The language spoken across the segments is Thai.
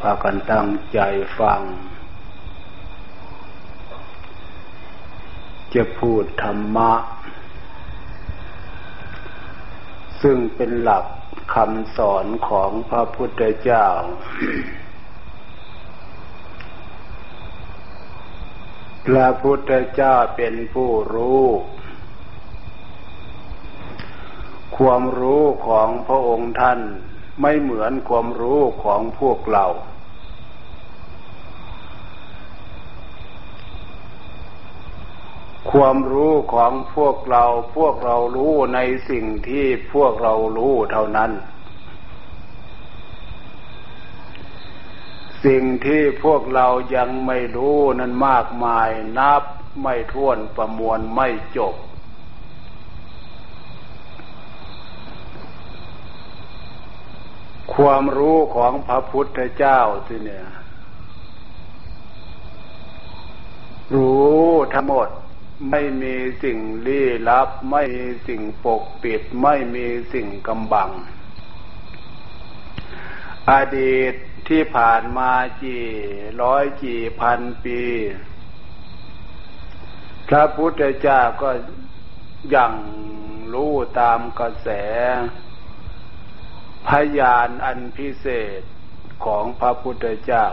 พากันตั้งใจฟัง จะพูดธรรมะ ซึ่งเป็นหลักคำสอนของพระพุทธเจ้า พระพุทธเจ้าเป็นผู้รู้ ความรู้ของพระองค์ท่าน ไม่เหมือนความรู้ของพวกเรา ความรู้ของพวกเราพวกเรารู้ในสิ่งที่พวกเรารู้เท่านั้น สิ่งที่พวกเรายังไม่รู้นั้นมากมายนับไม่ถ้วนประมวลไม่จบ ความรู้ของพระพุทธเจ้าสิเนี่ย รู้ทั้งหมดไม่มีสิ่งลี้ลับ ไม่มีสิ่งปกปิด ไม่มีสิ่งกำบัง อดีตที่ผ่านมากี่ร้อยกี่พันปี พระพุทธเจ้าก็ยังรู้ตามกระแส พยานอันพิเศษของพระพุทธเจ้า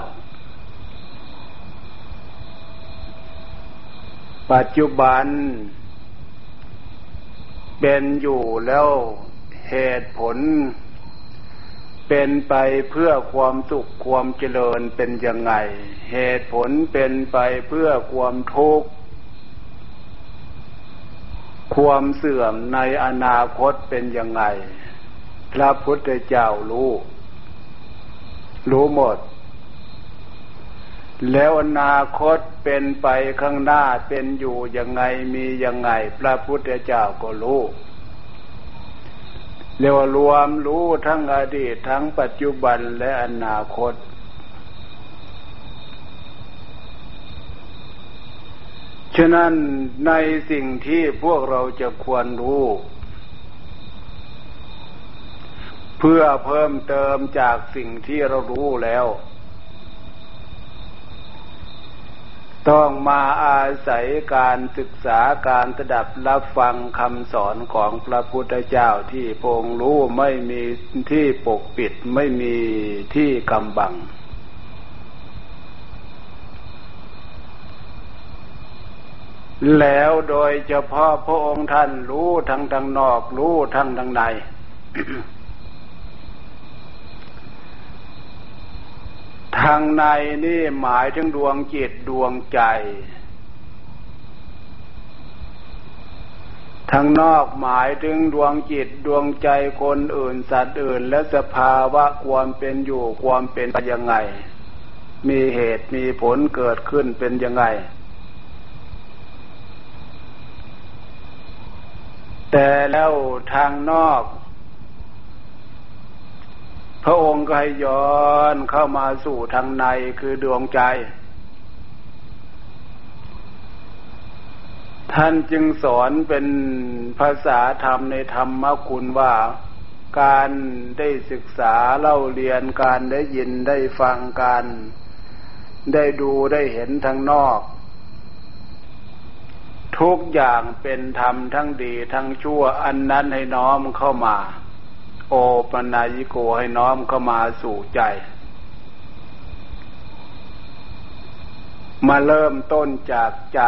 ปัจจุบัน เป็นอยู่แล้วเหตุผล เป็นไปเพื่อความสุขความเจริญเป็นยังไง เหตุผลเป็นไปเพื่อความทุกข์ความเสื่อมในอนาคตเป็นยังไง พระพุทธเจ้ารู้ รู้หมด แล้วอนาคตเป็นไปข้างหน้าเป็นอยู่ยังไงมียังไง พระพุทธเจ้าก็รู้เรียกว่ารวมรู้ทั้งอดีตทั้งปัจจุบันและอนาคต ฉะนั้นในสิ่งที่พวกเราจะควรรู้ เพื่อเพิ่มเติมจากสิ่งที่เรารู้แล้ว ต้องมาอาศัยการศึกษาการสดับรับฟังคำสอนของพระพุทธเจ้าที่พงรู้ไม่มีที่ปกปิดไม่มีที่กำบังแล้วโดยเฉพาะพระองค์ท่านรู้ทั้งทางนอกรู้ทั้งทางใน ทางในนี่หมายถึงดวงจิตดวงใจ ทางนอกหมายถึงดวงจิตดวงใจคนอื่นสัตว์อื่น และสภาวะความเป็นอยู่ความเป็นไปยังไง มีเหตุมีผลเกิดขึ้นเป็นยังไง แต่แล้วทางนอก ระองค์ก็ให้ย้อนเข้ามาสู่ทางในคือดวงใจ ท่านจึงสอนเป็นภาษาธรรมในธรรมคุณว่าการได้ศึกษาเล่าเรียนการได้ยินได้ฟังการได้ดูได้เห็นทางนอก ทุกอย่างเป็นธรรมทั้งดีทั้งชั่วอันนั้นให้น้อมเข้ามา โอปนายิโกให้น้อมเข้ามาสู่ใจ มาเริ่มต้นจากใจ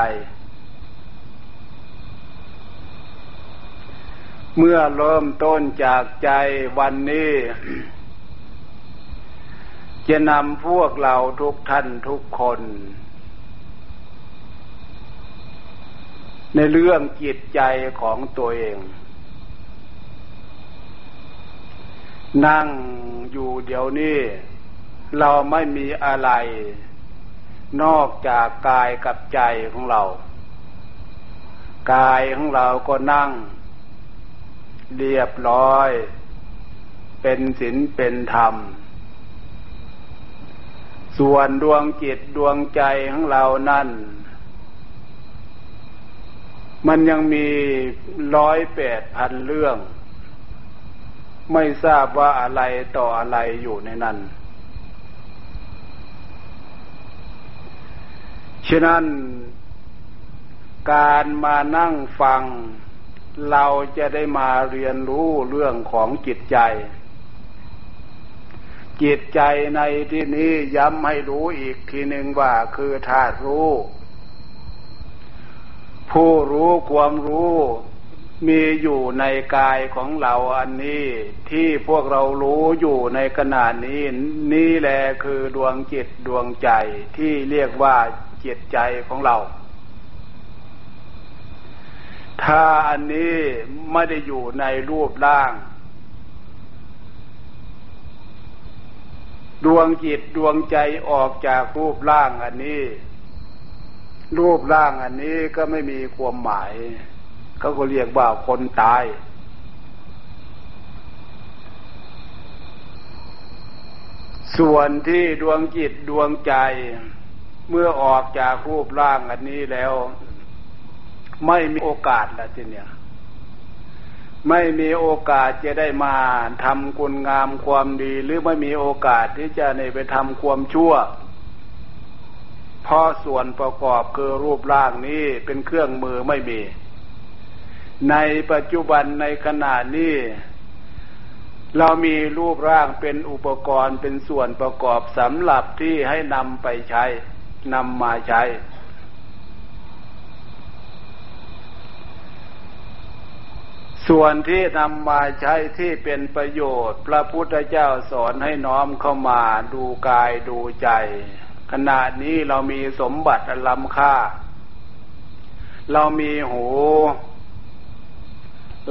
เมื่อเริ่มต้นจากใจวันนี้ จะนำพวกเราทุกท่านทุกคน ในเรื่องจิตใจของตัวเอง นั่งอยู่เดี๋ยวนี้ เราไม่มีอะไร นอกจากกายกับใจของเรา กายของเราก็นั่ง เรียบร้อย เป็นศีลเป็นธรรม ส่วนดวงจิตดวงใจของเรานั่น มันยังมีร้อยแปดพันเรื่อง ไม่ทราบว่าอะไรต่ออะไรอยู่ในนั้น ฉะนั้น การมานั่งฟัง เราจะได้มาเรียนรู้เรื่องของจิตใจ จิตใจในที่นี้ย้ำให้รู้อีกทีหนึ่งว่าคือธาตุรู้ ผู้รู้ความรู้ มีอยู่ในกายของเราอันนี้ ที่พวกเรารู้อยู่ในขณะนี้ นี่แหละคือดวงจิตดวงใจที่เรียกว่าจิตใจของเรา ถ้าอันนี้ไม่ได้อยู่ในรูปร่าง ดวงจิตดวงใจออกจากรูปร่างอันนี้ รูปร่างอันนี้ก็ไม่มีความหมาย เขาก็เรียกว่าคนตาย ส่วนที่ดวงจิตดวงใจ เมื่อออกจากรูปร่างอันนี้แล้ว ไม่มีโอกาสละทีเนี่ยไม่มีโอกาสจะได้มาทำคุณงามความดี หรือไม่มีโอกาสที่จะในไปทำความชั่วเพราะส่วนประกอบคือรูปร่างนี้เป็นเครื่องมือไม่มี ในปัจจุบันในขณะนี้ เรามีรูปร่างเป็นอุปกรณ์เป็นส่วนประกอบสำหรับที่ให้นำไปใช้นำมาใช้ ส่วนที่นำมาใช้ที่เป็นประโยชน์ พระพุทธเจ้าสอนให้น้อมเข้ามาดูกายดูใจ ขณะนี้เรามีสมบัติล้ำค่า เรามีหู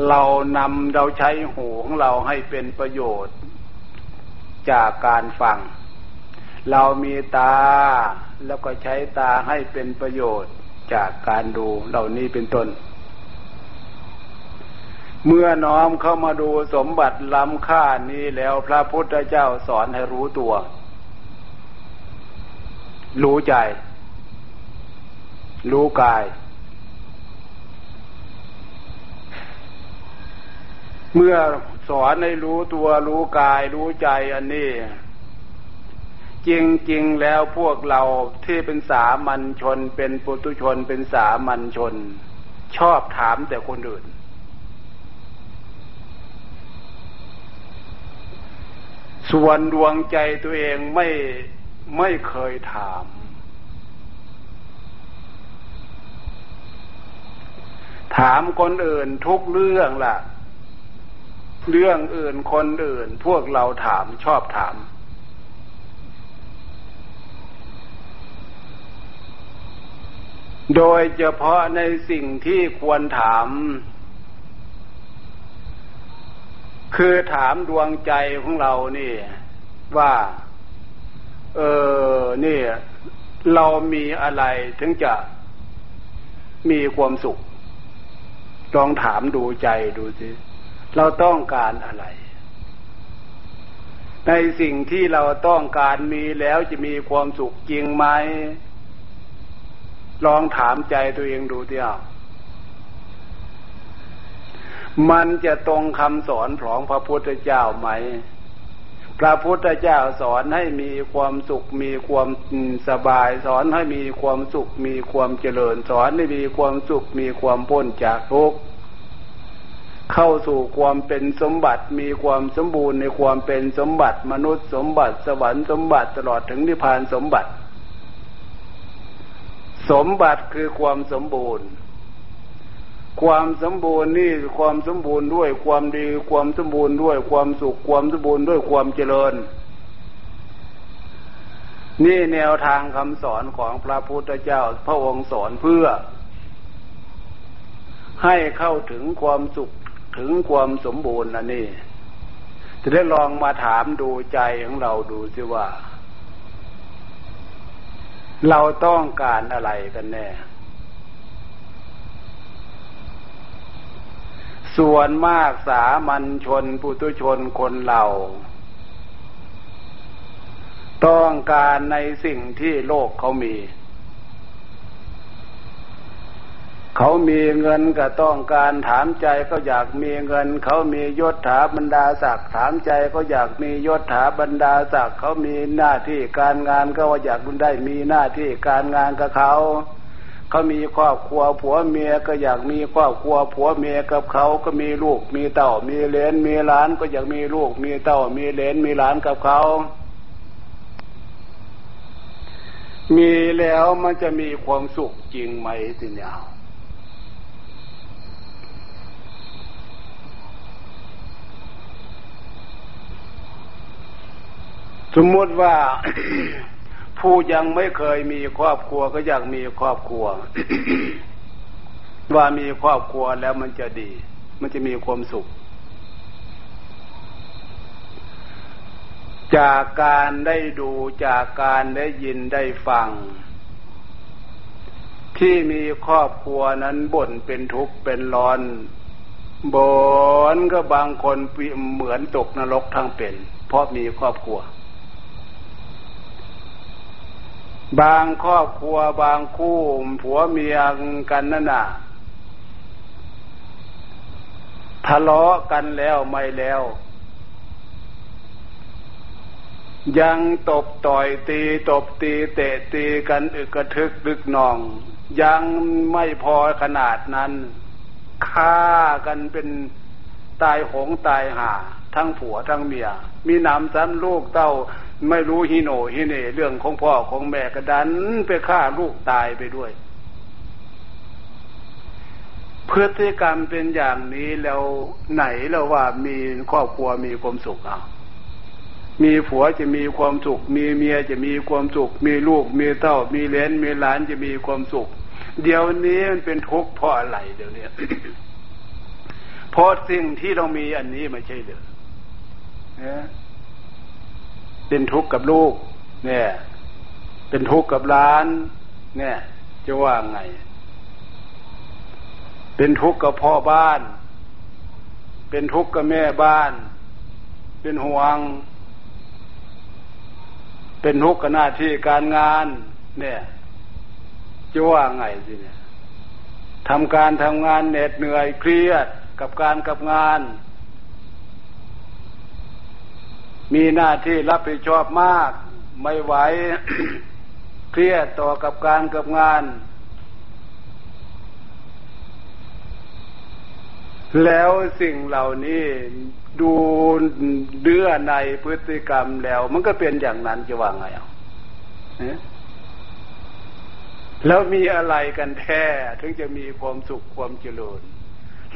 เรานำเราใช้หูของเราให้เป็นประโยชน์ จากการฟัง เรามีตาแล้วก็ใช้ตาให้เป็นประโยชน์จากการดูเหล่านี้เป็นต้น เมื่อน้อมเข้ามาดูสมบัติล้ำค่านี้แล้วพระพุทธเจ้าสอนให้รู้ตัว รู้ใจ รู้กาย เมื่อสอนให้รู้ตัวรู้กายรู้ใจอันนี้ จริงๆแล้วพวกเราที่เป็นสามัญชน เป็นปุตุชนเป็นสามัญชน ชอบถามแต่คนอื่น ส่วนดวงใจตัวเองไม่ไม่เคยถามถามคนอื่นทุกเรื่องล่ะ เรื่องอื่นคนอื่น พวกเราถามชอบถาม โดยเฉพาะในสิ่งที่ควรถาม คือถามดวงใจของเรานี่ ว่า เออเนี่ยเรามีอะไรถึงจะมีความสุขลองถามดูใจดูสิ เราต้องการอะไร ในสิ่งที่เราต้องการมีแล้วจะมีความสุขจริงไหม ลองถามใจตัวเองดูเดียวมันจะตรงคำสอนของพระพุทธเจ้าไหม พระพุทธเจ้าสอนให้มีความสุขมีความสบาย สอนให้มีความสุขมีความเจริญ สอนให้มีความสุขมีความพ้นจากทุกข์ เข้าสู่ความเป็นสมบัติมีความสมบูรณ์ในความเป็นสมบัติมนุษย์สมบัติสวรรค์สมบัติตลอดถึงนิพพานสมบัติ สมบัติคือความสมบูรณ์ ความสมบูรณ์นี่ความสมบูรณ์ด้วยความดีความสมบูรณ์ด้วยความสุขความสมบูรณ์ด้วยความเจริญ นี่แนวทางคำสอนของพระพุทธเจ้าพระองค์สอนเพื่อให้เข้าถึงความสุข ถึงความสมบูรณ์อันนี้จะได้ลองมาถามดูใจของเราดูสิว่า เราต้องการอะไรกันแน่ ส่วนมากสามัญชนปุตุชนคนเราต้องการในสิ่งที่โลกเขามี เขามีเงินก็ต้องการถามใจก็อยากมีเงิน เขามียศถาบรรดาศักดิ์ถามใจก็อยากมียศถาบรรดาศักดิ์เขามีหน้าที่การงานก็ว่าอยากได้มีหน้าที่การงานกับเขาเขามีครอบครัวผัวเมียก็อยากมีครอบครัวผัวเมียกับเขาก็มีลูก มีเต่ามีเลนมีหลานก็อยากมีลูก มีเต่ามีเลนมีหลานกับเขา มีแล้วมันจะมีความสุขจริงไหมสิเนี่ย สมมติว่าผู้ยังไม่เคยมีครอบครัวก็อยากมีครอบครัว ว่ามีครอบครัวแล้วมันจะดี มันจะมีความสุข จากการได้ดูจากการได้ยินได้ฟัง ที่มีครอบครัวนั้นบ่นเป็นทุกข์เป็นร้อนบ่นก็บางคนเหมือนตกนรกทั้งเป็น เพราะมีครอบครัว บางครอบครัวบางคู่ผัวเมียกันนั่นน่ะทะเลาะกันแล้วไม่แล้ว ยังตบต่อยตีตบตีเตะตีกันอึกกระทึกดึกนอง ยังไม่พอขนาดนั้นฆ่ากันเป็นตายหงตายหา ทั้งผัวทั้งเมีย มีนามซ้ำลูกเต้า ไม่รู้ฮิโนฮิเนเรื่องของพ่อของแม่กระดันไปฆ่าลูกตายไปด้วย พฤติกรรมเป็นอย่างนี้แล้วไหนแล้วว่ามีครอบครัวมีความสุขอะมีผัวจะมีความสุข มีเมียจะมีความสุข มีลูกมีเต้า มีเลนมีหลานจะมีความสุข เดี๋ยวนี้มันเป็นทุกข์เพราะอะไรเดี๋ยวนี้เพราะสิ่งที่เรามีอันนี้ไม่ใช่เรือ เป็นทุกข์กับลูก เนี่ย เป็นทุกข์กับล้าน เนี่ย จะว่าไง เป็นทุกข์กับพ่อบ้าน เป็นทุกข์กับแม่บ้าน เป็นห่วง เป็นทุกข์กับหน้าที่การงาน เนี่ยจะว่าไงสิเนี่ยทำการทำงานเหน็ดเหนื่อยเครียดกับการกับงาน มีหน้าที่รับผิดชอบมาก ไม่ไหวเครียดต่อกับการกับงาน แล้วสิ่งเหล่านี้ดูเดื้อในพฤติกรรมแล้ว มันก็เป็นอย่างนั้นจะว่าไงอะแล้วมีอะไรกันแท้ ถึงจะมีความสุขความเจริญ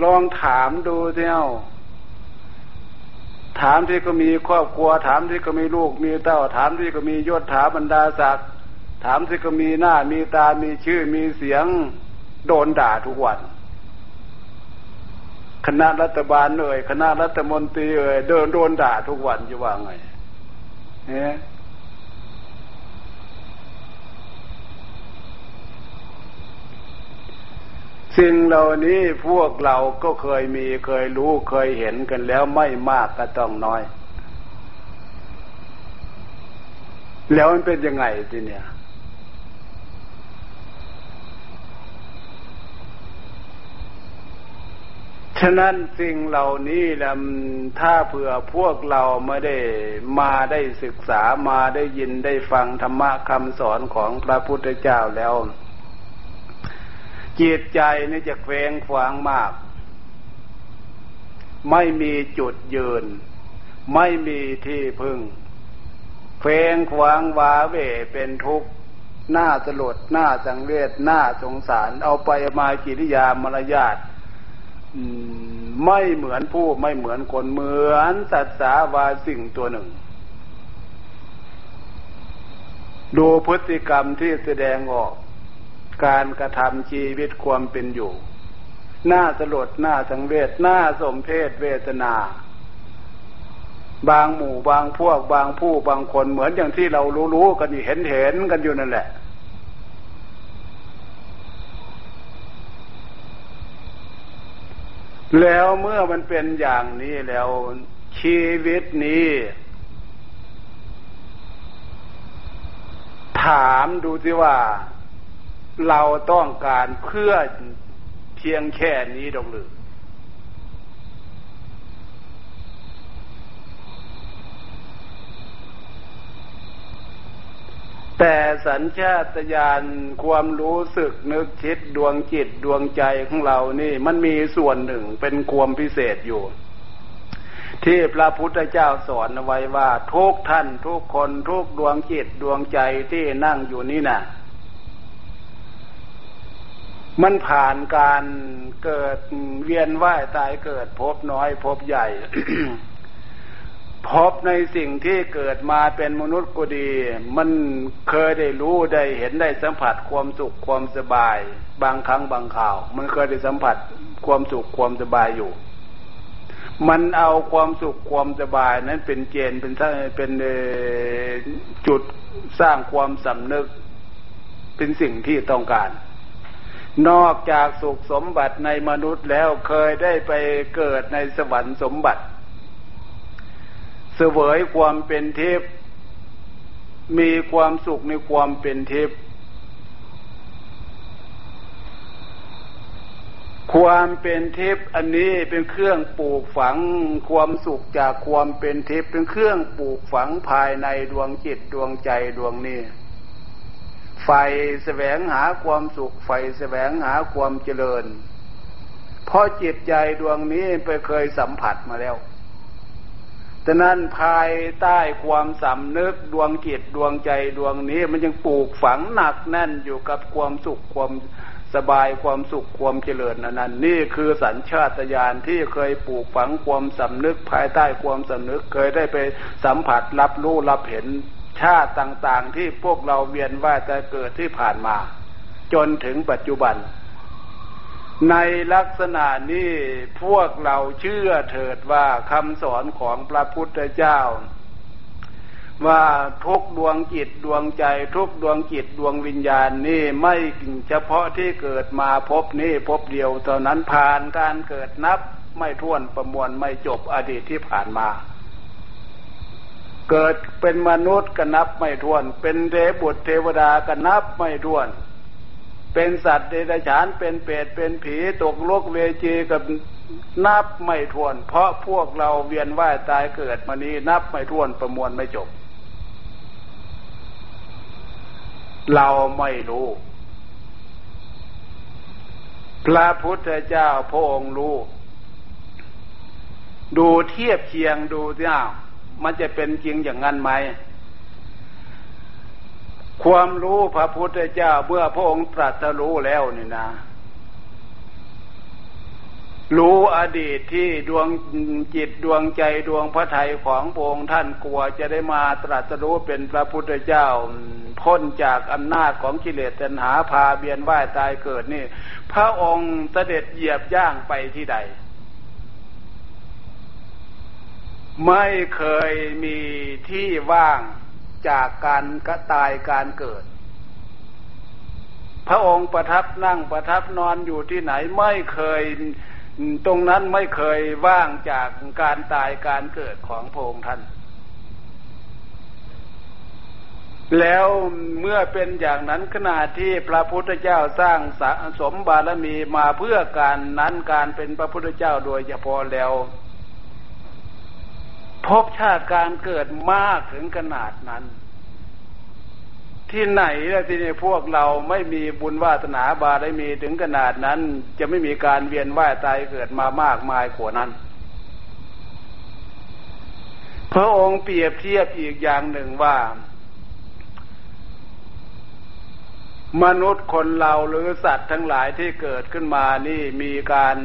ลองถามดูเที่ยว ถามที่ก็มีครอบครัว ถามที่ก็มีลูกมีเต้า ถามที่ก็มียศถาบรรดาศักดิ์ถามที่ก็มีหน้ามีตา มีชื่อมีเสียงโดนด่าทุกวัน คณะรัฐบาลเอ่ยคณะรัฐมนตรีเอ่ยเดินโดนด่าทุกวันจะว่าไงเนี่ย สิ่งเหล่านี้พวกเราก็เคยมีเคยรู้เคยเห็นกันแล้วไม่มากก็ต้องน้อย แล้วมันเป็นยังไงทีเนี่ย ฉะนั้นสิ่งเหล่านี้แหละถ้าเผื่อพวกเราไม่ได้มาได้ศึกษามาได้ยินได้ฟังธรรมะคำสอนของพระพุทธเจ้าแล้ว จิตใจนี่จะเคว้งคว้างมาก ไม่มีจุดยืน ไม่มีที่พึ่งเคว้งคว้างวาเวเป็นทุกข์หน้าสลดหน้าสังเวชหน้าสงสาร เอาไปมากิริยามารยาทไม่เหมือนผู้ไม่เหมือนคนเหมือนสัตว์สาวาสิ่งตัวหนึ่ง ดูพฤติกรรมที่แสดงออก การกระทำชีวิตความเป็นอยู่หน้าสลดหน้าสังเวชหน้าสมเพศเวทนา บางหมู่บางพวกบางผู้บางคนเหมือนอย่างที่เรารู้ๆกันอยู่เห็นเห็นกันอยู่นั่นแหละ แล้วเมื่อมันเป็นอย่างนี้แล้วชีวิตนี้ ถามดูสิว่า เราต้องการเพื่อเพียงแค่นี้ดอกหรือแต่สัญชาตญาณความรู้สึกนึกคิดดวงจิตดวงใจของเรานี่มันมีส่วนหนึ่งเป็นความพิเศษอยู่ ที่พระพุทธเจ้าสอนเอาไว้ว่า ทุกท่านทุกคนทุกดวงจิตดวงใจที่นั่งอยู่นี่นะ่ะ มันผ่านการเกิดเวียนว่ายตายเกิดพบน้อยพบใหญ่ พบในสิ่งที่เกิดมาเป็นมนุษย์ก็ดี มันเคยได้รู้ได้เห็นได้สัมผัสความสุขความสบาย บางครั้งบางข่าว มันเคยได้สัมผัสความสุขความสบายอยู่ มันเอาความสุขความสบายนั้นเป็นเกณฑ์เป็นเป็นจุดสร้างความสำนึก เป็นสิ่งที่ต้องการ นอกจากสุขสมบัติในมนุษย์แล้วเคยได้ไปเกิดในสวรรค์สมบัติเสวยความเป็นเทพมีความสุขในความเป็นเทพความเป็นเทพอันนี้เป็นเครื่องปลูกฝังความสุขจากความเป็นเทพเป็นเครื่องปลูกฝังภายในดวงจิตดวงใจดวงนี้ ไฟแสวงหาความสุขไฟแสวงหาความเจริญ เพราะจิตใจดวงนี้ไปเคยสัมผัสมาแล้วฉะนั้นภายใต้ความสำนึกดวงจิตดวงใจดวงนี้มันยังปลูกฝังหนักแน่นอยู่กับความสุขความสบายความสุขความเจริญนั้นนี่คือสัญชาตญาณที่เคยปลูกฝังความสำนึก ภายใต้ความสำนึกเคยได้ไปสัมผัสรับรู้รับเห็น ชาติต่างๆที่พวกเราเวียนว่าจะเกิดที่ผ่านมา จนถึงปัจจุบัน ในลักษณะนี้พวกเราเชื่อเถิดว่าคำสอนของพระพุทธเจ้า ว่าทุกดวงจิตดวงใจทุกดวงจิตดวงวิญญาณนี่ไม่เฉพาะที่เกิดมาพบนี่พบเดียวเท่านั้นผ่านการเกิดนับไม่ท้วนประมวลไม่จบอดีตที่ผ่านมา เกิดเป็นมนุษย์ก็นับไม่ท้วน เป็นเทบุตรเทวดาก็นับไม่ท้วน เป็นสัตว์เดรัจฉานเป็นเปรตเป็นผีตกโลกเวจีกับนับไม่ถ้วน เพราะพวกเราเวียนว่ายตายเกิดมานี้นับไม่ถ้วนประมวลไม่จบ เราไม่รู้ พระพุทธเจ้าพระองค์รู้ ดูเทียบเคียงดูที่อ้า มันจะเป็นจริงอย่างนั้นไหม ความรู้พระพุทธเจ้าเมื่อพระองค์ตรัสรู้แล้วนี่นะ รู้อดีตที่ดวงจิตดวงใจดวงพระทัยของพระองค์ท่านกลัวจะได้มาตรัสรู้เป็นพระพุทธเจ้าพ้นจากอำนาจของกิเลสตัณหาพาเบียนว่ายตายเกิดนี่ พระองค์เสด็จเหยียบย่างไปที่ใด ไม่เคยมีที่ว่างจากการกระตายการเกิด พระองค์ประทับนั่งประทับนอนอยู่ที่ไหนไม่เคยตรงนั้นไม่เคยว่างจากการตายการเกิดของพระองค์ท่าน แล้วเมื่อเป็นอย่างนั้นขณะที่พระพุทธเจ้าสร้างสะสมบารมีมาเพื่อการนั้นการเป็นพระพุทธเจ้าโดยเฉพาะแล้ว พบชาติการเกิดมากถึงขนาดนั้น ที่ไหนล้วที่นี่พวกเราไม่มีบุญวาสนาบารมีถึงขนาดนั้น จะไม่มีการเวียนว่ายตายเกิดมามากมายกว่านั้น พระองค์เปรียบเทียบอีกอย่างหนึ่งว่า มนุษย์คนเราหรือสัตว์ทั้งหลายที่เกิดขึ้นมานี่มีการ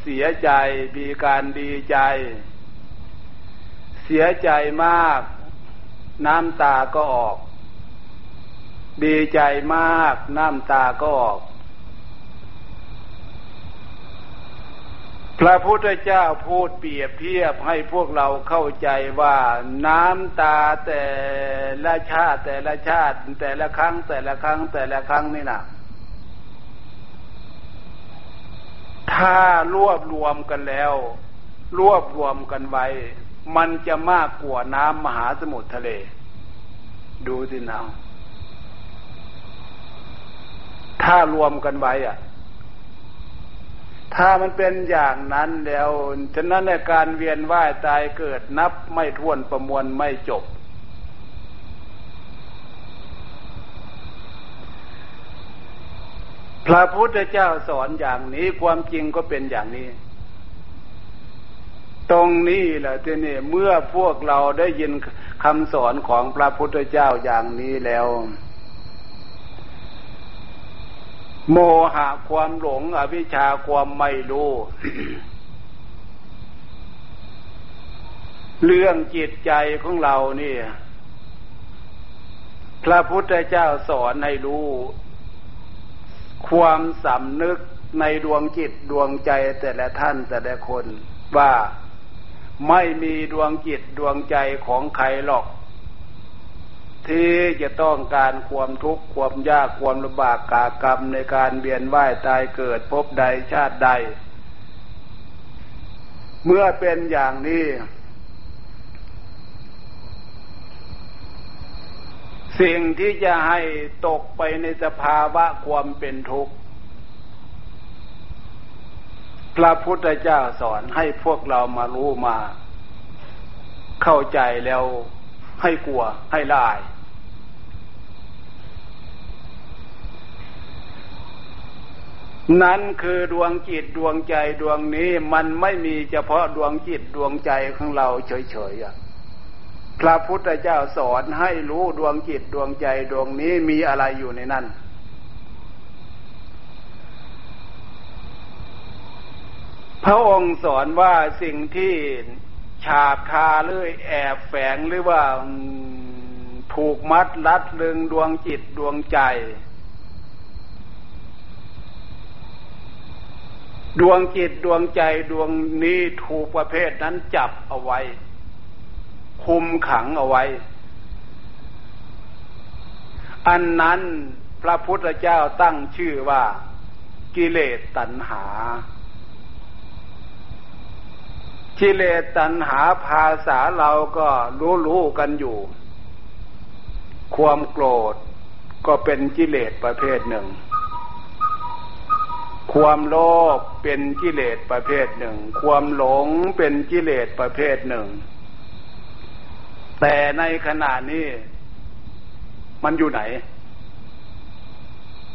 เสียใจ มีการดีใจ เสียใจมาก น้ำตาก็ออก ดีใจมาก น้ำตาก็ออก พระพุทธเจ้าพูดเปรียบเทียบให้พวกเราเข้าใจว่าน้ำตาแต่ละชาติแต่ละชาติ แต่ละครั้งแต่ละครั้งแต่ละครั้งนี่นะถ้ารวบรวมกันแล้ว รวบรวมกันไว้ มันจะมากกว่าน้ำมหาสมุทรทะเล ดูสินาถ้ารวมกันไว้อะถ้ามันเป็นอย่างนั้นแล้วฉะนั้นในการเวียนว่ายตายเกิดนับไม่ท้วนประมวลไม่จบ พระพุทธเจ้าสอนอย่างนี้ความจริงก็เป็นอย่างนี้ ตรงนี้แหละที่นี่เมื่อพวกเราได้ยินคำสอนของพระพุทธเจ้าอย่างนี้แล้ว โมหะความหลง อวิชชาความไม่รู้ เรื่องจิตใจของเราเนี่ย พระพุทธเจ้าสอนให้รู้ ความสำนึกในดวงจิตดวงใจแต่ละท่านแต่ละคนว่า ไม่มีดวงจิตดวงใจของใครหรอก ที่จะต้องการความทุกข์ความยากความลำบากกากรรมในการเวียนว่ายตายเกิดพบใดชาติใด เมื่อเป็นอย่างนี้ สิ่งที่จะให้ตกไปในสภาวะความเป็นทุกข์ พระพุทธเจ้าสอนให้พวกเรามารู้มา เข้าใจแล้วให้กลัวให้ลาย นั้นคือดวงจิตดวงใจดวงนี้มันไม่มีเฉพาะดวงจิตดวงใจของเราเฉยๆอะพระพุทธเจ้าสอนให้รู้ดวงจิตดวงใจดวงนี้มีอะไรอยู่ในนั้น พระองค์สอนว่าสิ่งที่ฉาบคาหรือแอบแฝงหรือว่าผูกมัดลัดลึงดวงจิตดวงใจ ดวงจิตดวงใจดวงนี้ถูกประเภทนั้นจับเอาไว้ คุมขังเอาไว้ อันนั้นพระพุทธเจ้าตั้งชื่อว่ากิเลสตัณหา กิเลสตัณหาภาษาเราก็รู้ๆกันอยู่ ความโกรธก็เป็นกิเลสประเภทหนึ่ง ความโลภเป็นกิเลสประเภทหนึ่ง ความหลงเป็นกิเลสประเภทหนึ่ง แต่ในขณะนี้ มันอยู่ไหน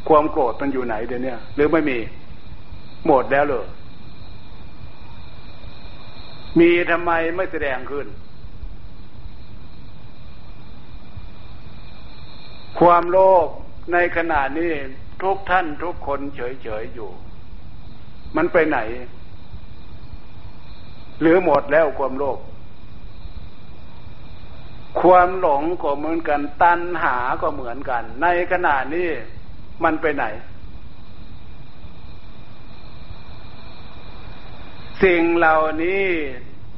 ความโกรธมันอยู่ไหนเดี๋ยวนี้หรือไม่มี หมดแล้วเลย มีทำไมไม่แสดงขึ้น ความโลภในขณะนี้ทุกท่านทุกคนเฉยๆอยู่ มันไปไหน หรือหมดแล้วความโลภความหลงก็เหมือนกัน ตัณหาก็เหมือนกัน ในขณะนี้มันไปไหน สิ่งเหล่านี้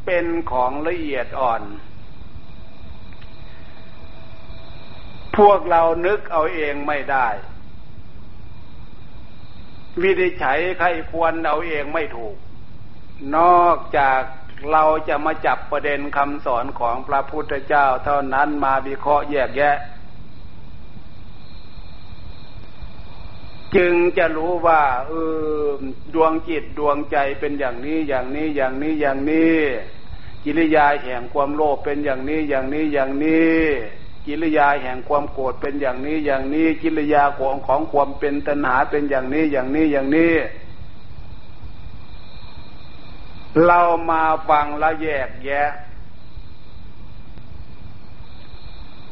เป็นของละเอียดอ่อน พวกเรานึกเอาเองไม่ได้ วิธีใช้ใครควรเอาเองไม่ถูก นอกจากเราจะมาจับประเด็นคำสอนของพระพุทธเจ้าเท่านั้นมาวิเคราะห์แยกแยะ จึงจะรู้ว่าเออดวงจิตดวงใจเป็นอย่างนี้อย่างนี้อย่างนี้อย่างนี้กิริยาแห่งความโลภเป็นอย่างนี้อย่างนี้อย่างนี้ กิริยาแห่งความโกรธเป็นอย่างนี้อย่างนี้ กิริยาของของความเป็นตัณหาเป็นอย่างนี้อย่างนี้อย่างนี้ เรามาฟังละแยกแยะ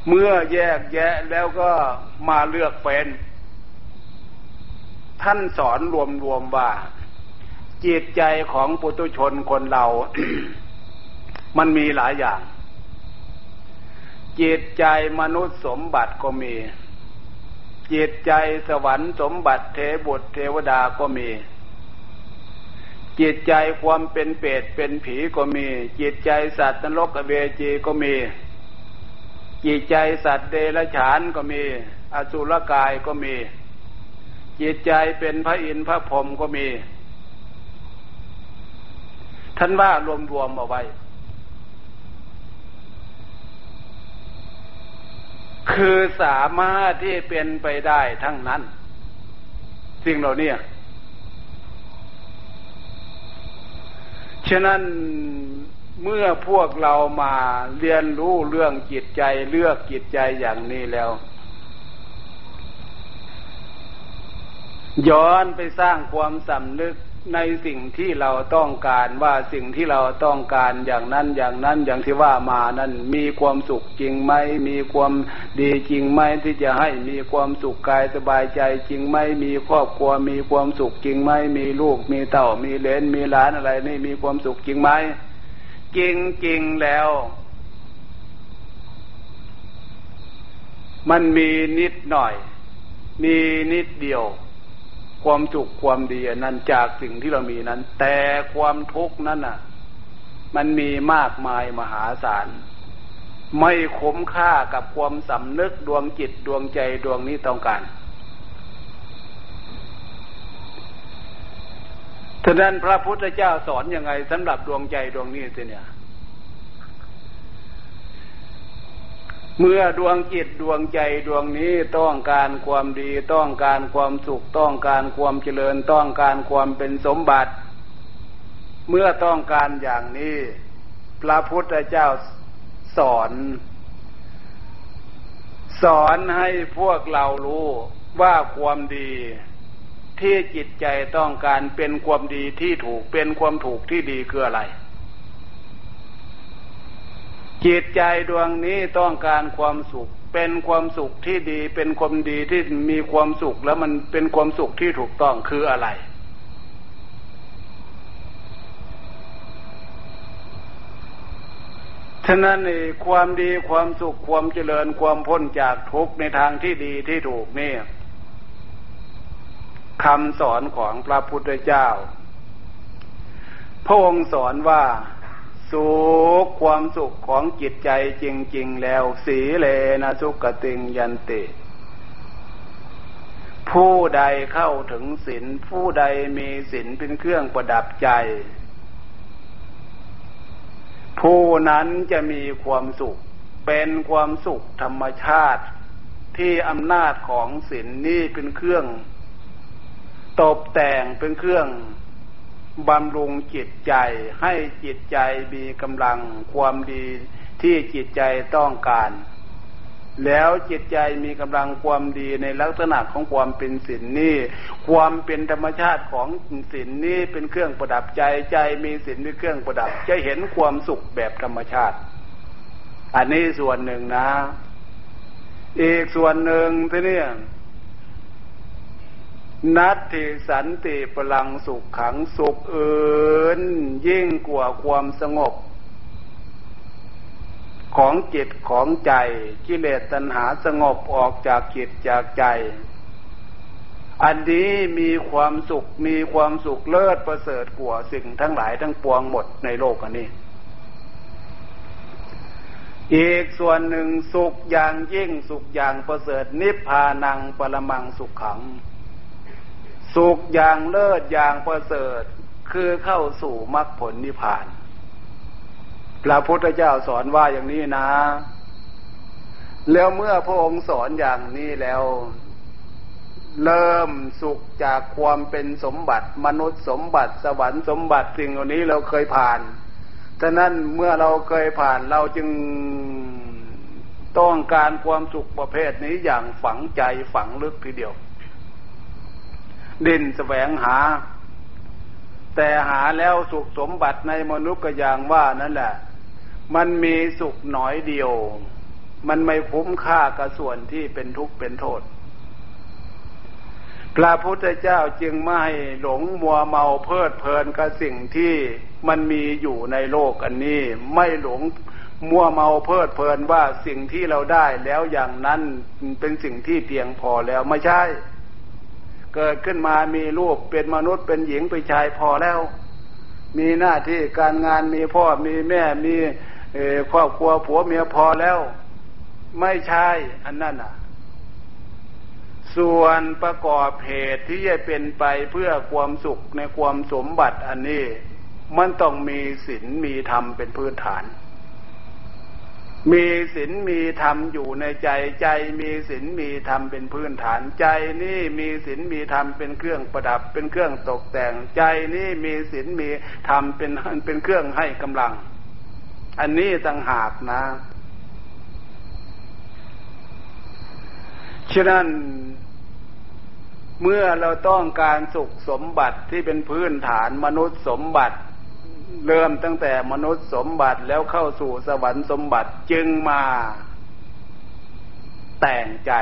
เมื่อแยกแยะแล้วก็มาเลือกเป็น ท่านสอนรวมๆว่า จิตใจของปุถุชนคนเรา มันมีหลายอย่าง จิตใจมนุษย์สมบัติก็มี จิตใจสวรรค์สมบัติเทบุตรเทวดาก็มี จิตใจความเป็นเปรตเป็นผีก็มี จิตใจสัตว์นรกเวจีก็มีจิตใจสัตว์เดรัจฉานก็มี อสุรกายก็มี จิตใจเป็นพระอินทร์พระพรหมก็มี ท่านว่ารวมๆเอาไว้ คือสามารถที่เป็นไปได้ทั้งนั้น สิ่งเหล่านี้ฉะนั้นเมื่อพวกเรามาเรียนรู้เรื่องจิตใจเลือกจิตใจอย่างนี้แล้ว ย้อนไปสร้างความสำนึกในสิ่งที่เราต้องการว่าสิ่งที่เราต้องการอย่างนั้นอย่างนั้นอย่างที่ว่ามานั้นมีความสุขจริงไหมมีความดีจริงไหมที่จะให้มีความสุขกายสบายใจจริงไหมมีครอบครัวมีความสุขจริงไหมมีลูกมีเต่ามีเลนมีหลานอะไรนี่มีความสุขจริงไหมจริงจริงแล้ว มันมีนิดหน่อย มีนิดเดียว ความสุขความดีนั้นจากสิ่งที่เรามีนั้น แต่ความทุกข์นั้นน่ะ มันมีมากมายมหาศาลไม่คุ้มค่ากับความสำนึกดวงจิตดวงใจดวงนี้ต้องการฉะนั้นพระพุทธเจ้าสอนอยังไงสำหรับดวงใจดวงนี้สิเนี่ย เมื่อดวงจิตดวงใจดวงนี้ต้องการความดีต้องการความสุขต้องการความเจริญต้องการความเป็นสมบัติ เมื่อต้องการอย่างนี้ พระพุทธเจ้าสอน สอนให้พวกเรารู้ว่าความดีที่จิตใจต้องการเป็นความดีที่ถูกเป็นความถูกที่ดีคืออะไร จิตใจดวงนี้ต้องการความสุข เป็นความสุขที่ดี เป็นความดีที่มีความสุขแล้วมันเป็นความสุขที่ถูกต้องคืออะไร ฉะนั้นในความดีความสุขความเจริญความพ้นจากทุกข์ในทางที่ดีที่ถูกนี่คำสอนของพระพุทธเจ้า พระองค์สอนว่า สุขความสุขของจิตใจจริง ๆ แล้ว สีเลนะสุกติงยันติผู้ใดเข้าถึงศีลผู้ใดมีศีลเป็นเครื่องประดับใจ ผู้นั้นจะมีความสุข เป็นความสุขธรรมชาติ ที่อำนาจของศีลนี้เป็นเครื่องตกแต่งเป็นเครื่อง บำรุงจิตใจให้จิตใจมีกำลังความดีที่จิตใจต้องการ แล้วจิตใจมีกำลังความดีในลักษณะของความเป็นศีลนี้ความเป็นธรรมชาติของศีลนี้เป็นเครื่องประดับใจใจมีศีลเป็นเครื่องประดับ จะเห็นความสุขแบบธรรมชาติ อันนี้ส่วนหนึ่งนะ อีกส่วนหนึ่งที่เนี่ นัตติสันติพลังสุขขังสุขเอินยิ่งกว่าความสงบ ของจิตของใจกิเลสตัณหาสงบออกจากจิตจากใจ อันนี้มีความสุขมีความสุขเลิศประเสริฐกว่าสิ่งทั้งหลายทั้งปวงหมดในโลกอันนี้ อีกส่วนหนึ่งสุขอย่างยิ่งสุขอย่างประเสริฐนิพพานังปรมังสุขขัง สุขอย่างเลิศอย่างประเสริฐ คือเข้าสู่มรรคผลนิพพานพระพุทธเจ้าสอนว่าอย่างนี้นะ แล้วเมื่อพระองค์สอนอย่างนี้แล้ว เริ่มสุขจากความเป็นสมบัติ มนุษย์สมบัติสวรรค์สมบัติสิ่งเหล่านี้เราเคยผ่านฉะนั้นเมื่อเราเคยผ่านเราจึงต้องการความสุขประเภทนี้อย่างฝังใจฝังลึกทีเดียว ดินแสวงหา แต่หาแล้วสุขสมบัติในมนุษย์ก็อย่างว่านั่นแหละ มันมีสุขหน่อยเดียว มันไม่คุ้มค่ากับส่วนที่เป็นทุกข์เป็นโทษ พระพุทธเจ้าจึงไม่หลงมัวเมาเพลิดเพลินกับสิ่งที่มันมีอยู่ในโลกอันนี้ไม่หลงมัวเมาเพลิดเพลินว่าสิ่งที่เราได้แล้วอย่างนั้นเป็นสิ่งที่เพียงพอแล้วไม่ใช่ เกิดขึ้นมามีลูกเป็นมนุษย์เป็นหญิงเป็นชายพอแล้ว มีหน้าที่การงานมีพ่อมีแม่มีครอบครัวผัวเมียพอแล้ว ไม่ใช่อันนั้นอะ ส่วนประกอบเหตุที่จะเป็นไปเพื่อความสุขในความสมบัติอันนี้ มันต้องมีศีลมีธรรมเป็นพื้นฐาน มีศีลมีธรรมอยู่ในใจใจ มีศีลมีธรรมเป็นพื้นฐานใจนี่มีศีลมีธรรมเป็นเครื่องประดับเป็นเครื่องตกแต่งใจนี่มีศีลมีธรรมเป็นเป็นเครื่องให้กำลัง อันนี้ต่างหากนะฉะนั้นเมื่อเราต้องการสุขสมบัติที่เป็นพื้นฐานมนุษย์สมบัติ เริ่มตั้งแต่มนุษย์สมบัติแล้วเข้าสู่สวรรค์สมบัติจึงมา แต่งใจ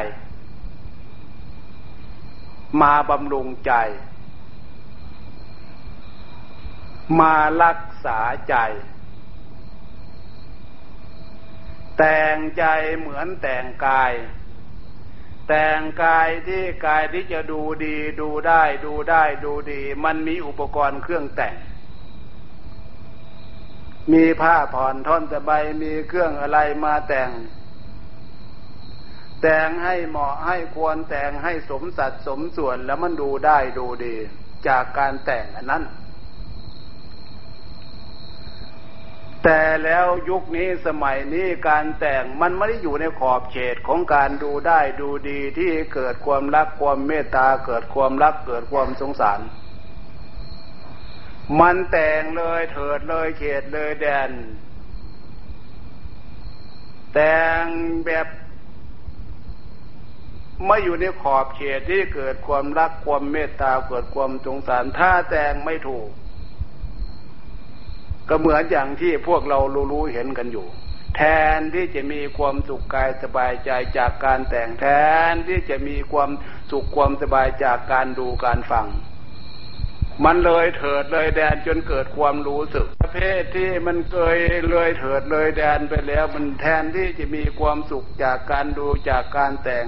มาบำรุงใจ มารักษาใจ แต่งใจเหมือนแต่งกาย แต่งกายที่กายที่จะดูดี ดูได้ ดูได้ ดูดี มันมีอุปกรณ์เครื่องแต่ง มีผ้าผ่อนท่อนสบายมีเครื่องอะไรมาแต่ง แต่งให้เหมาะให้ควรแต่งให้สมสัดสมส่วนแล้วมันดูได้ดูดี จากการแต่งอันนั้น แต่แล้วยุคนี้สมัยนี้การแต่งมันไม่ได้อยู่ในขอบเขตของการดูได้ดูดีที่เกิดความรักความเมตตาเกิดความรักเกิดความสงสาร มันแต่งเลยเถิดเลยเขตเลยแดน แต่งแบบไม่อยู่ในขอบเขตที่เกิดความรักความเมตตาเกิดความสงสารถ้าแต่งไม่ถูก ก็เหมือนอย่างที่พวกเรารู้เห็นกันอยู่ แทนที่จะมีความสุขกายสบายใจจากการแต่งแทนที่จะมีความสุขความสบายจากการดูการฟัง มันเลยเถิดเลยแดนจนเกิดความรู้สึก ประเภทที่มันเคยเลยเถิดเลยแดนไปแล้ว มันแทนที่จะมีความสุขจากการดูจากการแต่ง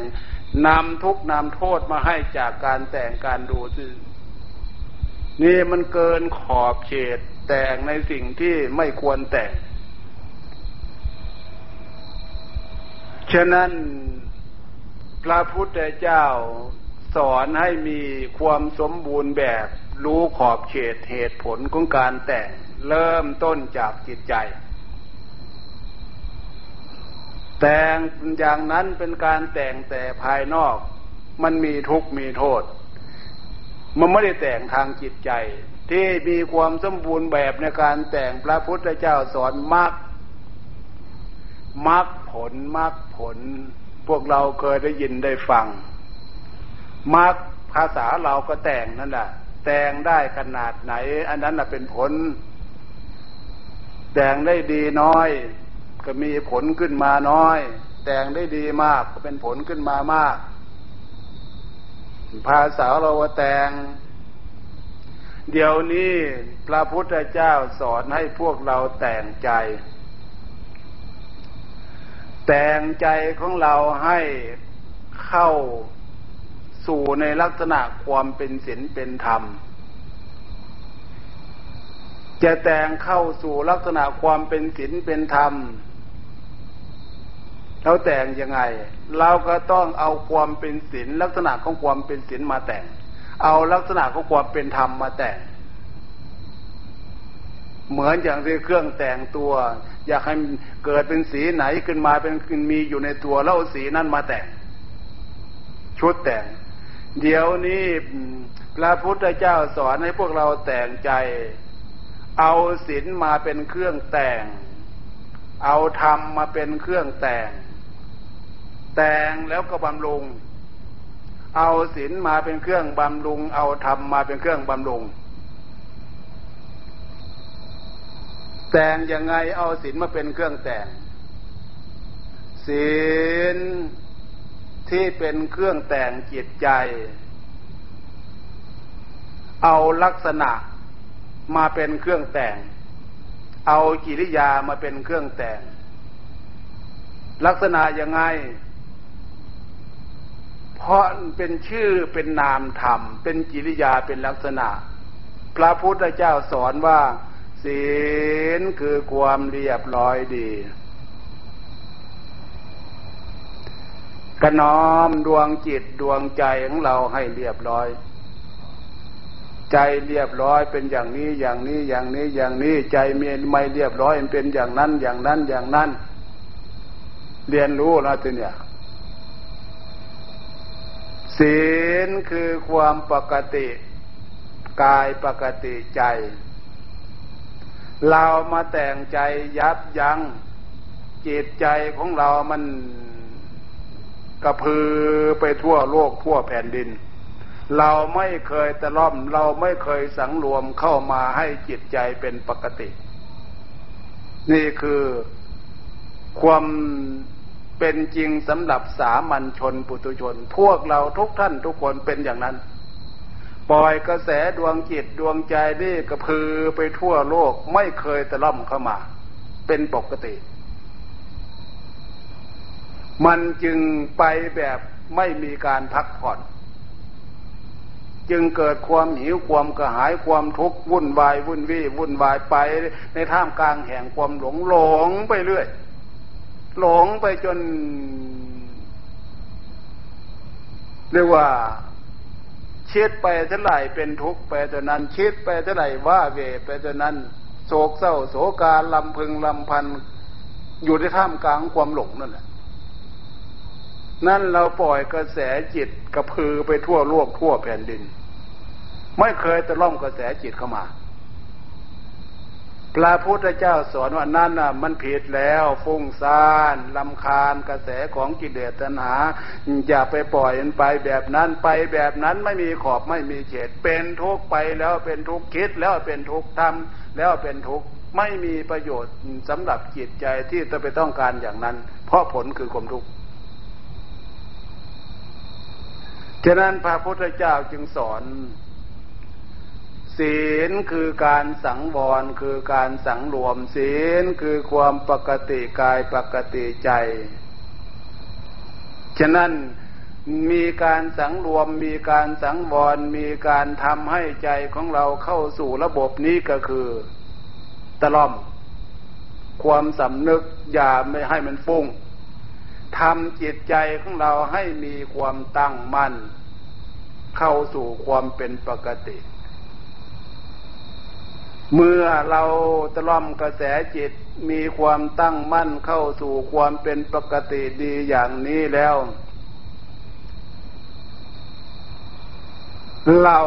นำทุกนำโทษมาให้จากการแต่งการดูซึ่นี่มันเกินขอบเขตแต่งในสิ่งที่ไม่ควรแต่ง ฉะนั้นพระพุทธเจ้าสอนให้มีความสมบูรณ์แบบ รู้ขอบเขตเหตุผลของการแต่งเริ่มต้นจากจิตใจ แต่งอย่างนั้นเป็นการแต่งแต่ภายนอก มันมีทุกข์มีโทษ มันไม่ได้แต่งทางจิตใจ ที่มีความสมบูรณ์แบบในการแต่งพระพุทธเจ้าสอนมรรคมรรคผลมรรคผล พวกเราเคยได้ยินได้ฟังมรรคภาษาเราก็แต่งนั่นแหละ แต่งได้ขนาดไหน อันนั้นเป็นผล แต่งได้ดีน้อย ก็มีผลขึ้นมาน้อย แต่งได้ดีมากก็เป็นผลขึ้นมามาก ภาษาเราแต่ง เดี๋ยวนี้พระพุทธเจ้าสอนให้พวกเราแต่งใจ แต่งใจของเราให้เข้า สู่ในลักษณะความเป็นศีลเป็นธรรม จะแต่งเข้าสู่ลักษณะความเป็นศีลเป็นธรรมเราแต่งยังไง เราก็ต้องเอาความเป็นศีลลักษณะของความเป็นศีลมาแต่ง เอาลักษณะของความเป็นธรรมมาแต่ง เหมือนอย่างที่เครื่องแต่งตัว อยากให้เกิดเป็นสีไหนขึ้นมาเป็นมีอยู่ในตัวแล้วสีนั้นมาแต่ง ชุดแต่ง เดี๋ยวนี้พระพุทธเจ้าสอนให้พวกเราแต่งใจ เอาศีลมาเป็นเครื่องแต่ง เอาธรรมมาเป็นเครื่องแต่ง แต่งแล้วก็บำรุง เอาศีลมาเป็นเครื่องบำรุง เอาธรรมมาเป็นเครื่องบำรุง แต่งยังไงเอาศีลมาเป็นเครื่องแต่งศีล ที่เป็นเครื่องแต่งจิตใจ เอาลักษณะมาเป็นเครื่องแต่ง เอากิริยามาเป็นเครื่องแต่ง ลักษณะยังไง เพราะเป็นชื่อเป็นนามธรรม เป็นกิริยาเป็นลักษณะ พระพุทธเจ้าสอนว่า ศีลคือความเรียบร้อยดี กน้อมดวงจิตดวงใจของเราให้เรียบร้อย ใจเรียบร้อยเป็นอย่างนี้อย่างนี้อย่างนี้อย่างนี้ใจเมียไม่เรียบร้อยเป็นอย่างนั้นอย่างนั้นอย่างนั้น เรียนรู้นะทีเนี่ยศีลคือความปกติกายปกติใจ เรามาแต่งใจยับยัง้งจิตใจของเรามัน กระพือไปทั่วโลกทั่วแผ่นดิน เราไม่เคยตะล่อมเราไม่เคยสังรวมเข้ามาให้จิตใจเป็นปกติ นี่คือความเป็นจริงสำหรับสามัญชนปุถุชน พวกเราทุกท่านทุกคนเป็นอย่างนั้น ปล่อยกระแสดวงจิตดวงใจนี่กระพือไปทั่วโลกไม่เคยตะล่อมเข้ามา เป็นปกติ มันจึงไปแบบไม่มีการพักผ่อน จึงเกิดความหิวความกระหายความทุกข์วุ่นวายวุ่นวี่วุ่นวายไป ในท่ามกลางแห่งความหลงหลงไปเรื่อย หลงไปจน เรียกว่าเชิดไปเท่าไหร่เป็นทุกข์ไปเท่านั้นเชิดไปเท่าไหร่ว่าเวไปเท่านั้น โศกเศร้าโศกาลำพึงลำพันอยู่ในท่ามกลางความหลงนั่นแหละ นั่นเราปล่อยกระแสจิตกระพือไปทั่วโลกทั่วแผ่นดิน ไม่เคยตะล่อมกระแสจิตเข้ามา พระพุทธเจ้าสอนว่านั่นน่ะ มันผิดแล้วฟุ้งซ่านลำคาญกระแสของกิเลสตัณหา อย่าไปปล่อยมันไปแบบนั้นไปแบบนั้นไม่มีขอบไม่มีเขตเป็นทุกข์ไปแล้วเป็นทุกข์คิดแล้วเป็นทุกข์ทำแล้วเป็นทุกข์ไม่มีประโยชน์สำหรับจิตใจที่จะไปต้องการอย่างนั้น เพราะผลคือความทุกข์ ฉะนั้นพระพุทธเจ้าจึงสอน ศีลคือการสังวรคือการสังรวม ศีลคือความปกติกายปกติใจ ฉะนั้นมีการสังรวมมีการสังวรมีการทำให้ใจของเราเข้าสู่ระบบนี้ก็คือตะล่อม ความสำนึกอย่าไม่ให้มันฟุ้ง ทำจิตใจของเราให้มีความตั้งมั่น เข้าสู่ความเป็นปกติ เมื่อเราตล่อมกระแสจิตมีความตั้งมั่นเข้าสู่ความเป็นปกติดีอย่างนี้แล้ว เรา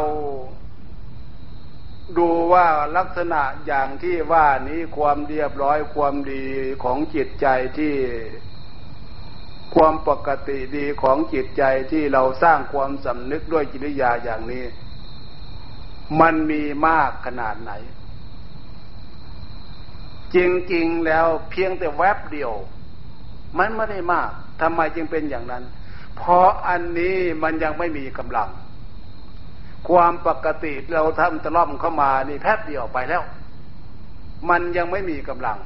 ดูว่าลักษณะอย่างที่ว่านี้ความเรียบร้อยความดีของจิตใจที่ ความปกติดีของจิตใจที่เราสร้างความสำนึกด้วยจิตวิยาอย่างนี้ มันมีมากขนาดไหน จริงๆแล้วเพียงแต่แวบเดียว มันไม่ได้มากทำไมจึงเป็นอย่างนั้น เพราะอันนี้มันยังไม่มีกำลัง ความปกติเราทำตะล่อมเข้ามานี่แป๊บเดียวไปแล้ว มันยังไม่มีกำลัง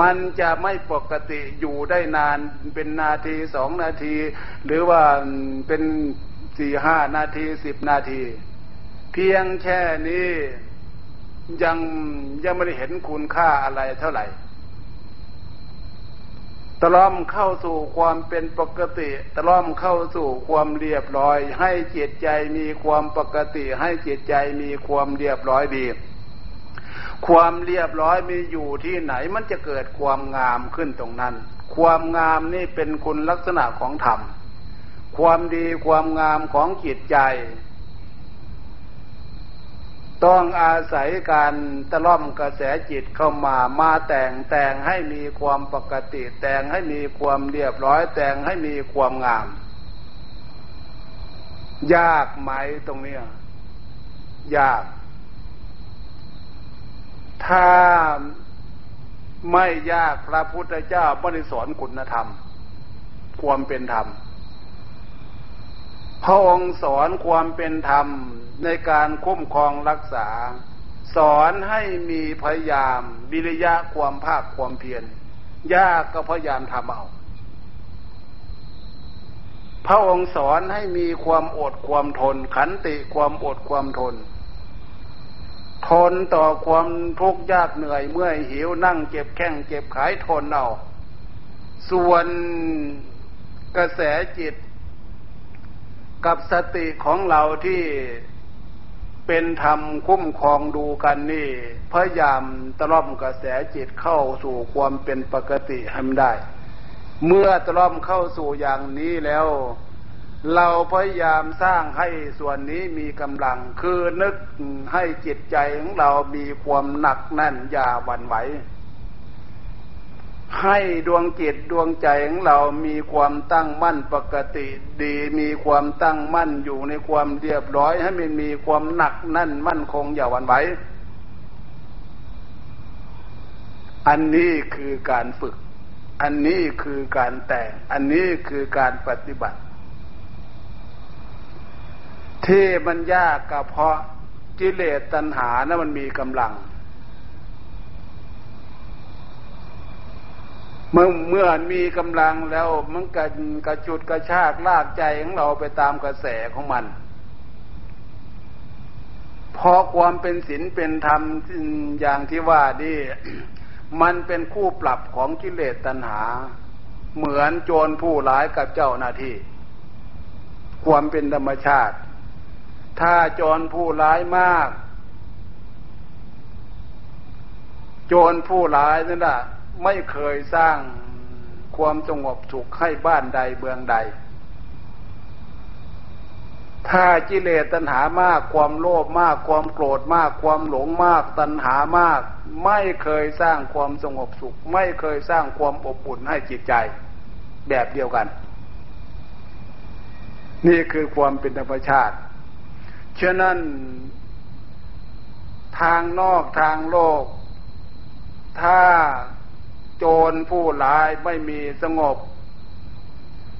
มันจะไม่ปกติอยู่ได้นานเป็นนาทีสองนาที หรือว่าเป็นสี่ห้านาทีสิบนาที เพียงแค่นี้ยังยังไม่ได้เห็นคุณค่าอะไรเท่าไหร่ตล่อมเข้าสู่ความเป็นปกติ ตล่อมเข้าสู่ความเรียบร้อย ให้จิตใจมีความปกติ ให้จิตใจมีความเรียบร้อยดี ความเรียบร้อยมีอยู่ที่ไหนมันจะเกิดความงามขึ้นตรงนั้น ความงามนี่เป็นคุณลักษณะของธรรม ความดีความงามของจิตใจ ต้องอาศัยการตะล่อมกระแสจิตเข้ามามาแต่งแต่งให้มีความปกติ แต่งให้มีความเรียบร้อย แต่งให้มีความงาม ยากไหมตรงนี้ยาก ถ้าไม่ยากพระพุทธเจ้าไม่ได้สอนคุณธรรม ความเป็นธรรมพระองค์สอนความเป็นธรรมในการคุ้มครองรักษา สอนให้มีพยายามวิริยะความภาคความเพียรยากก็พยายามทำเอาพระองค์สอนให้มีความอดความทน ขันติความอดความทน ทนต่อความทุกข์ยากเหนื่อยเมื่อยหิวนั่งเจ็บแข้งเจ็บขายทนเอาส่วนกระแสจิต กับสติของเราที่เป็นธรรมคุ้มครองดูกันนี่พยายามตล่อมกระแสจิตเข้าสู่ความเป็นปกติให้มันได้ เมื่อตล่อมเข้าสู่อย่างนี้แล้ว เราพยายามสร้างให้ส่วนนี้มีกำลังคือนึกให้จิตใจของเรามีความหนักแน่นอย่าหวั่นไหว ให้ดวงจิตดวงใจของเรามีความตั้งมั่นปกติดี มีความตั้งมั่นอยู่ในความเรียบร้อย ให้มันมีความหนักแน่นมั่นคงอย่าหวั่นไหวอันนี้คือการฝึก อันนี้คือการแต่ง อันนี้คือการปฏิบัติ ที่มันยากก็เพราะกิเลสตัณหานะมันมีกำลัง เมื่อเมื่อมีกำลังแล้วมันกระกระจุดกระชากลากใจของเราไปตามกระแสของมันพอความเป็นศีลเป็นธรรมอย่างที่ว่านี่มันเป็นคู่ปรับของกิเลสตัณหา เหมือนโจรผู้ร้ายกับเจ้าหน้าที่ ความเป็นธรรมชาติ ถ้าโจรผู้ร้ายมาก โจรผู้ร้ายนั่นแหละไม่เคยสร้างความสงบสุขให้บ้านใดเมืองใด ถ้ากิเลตัณหามากความโลภมาก ความโกรธมาก ความหลงมาก ตัณหามาก ไม่เคยสร้างความสงบสุข ไม่เคยสร้างความอบอุ่นให้จิตใจ แบบเดียวกัน นี่คือความเป็นธรรมชาติ ฉะนั้น ทางนอกทางโลก ถ้าโจรผู้ร้ายไม่มีสงบ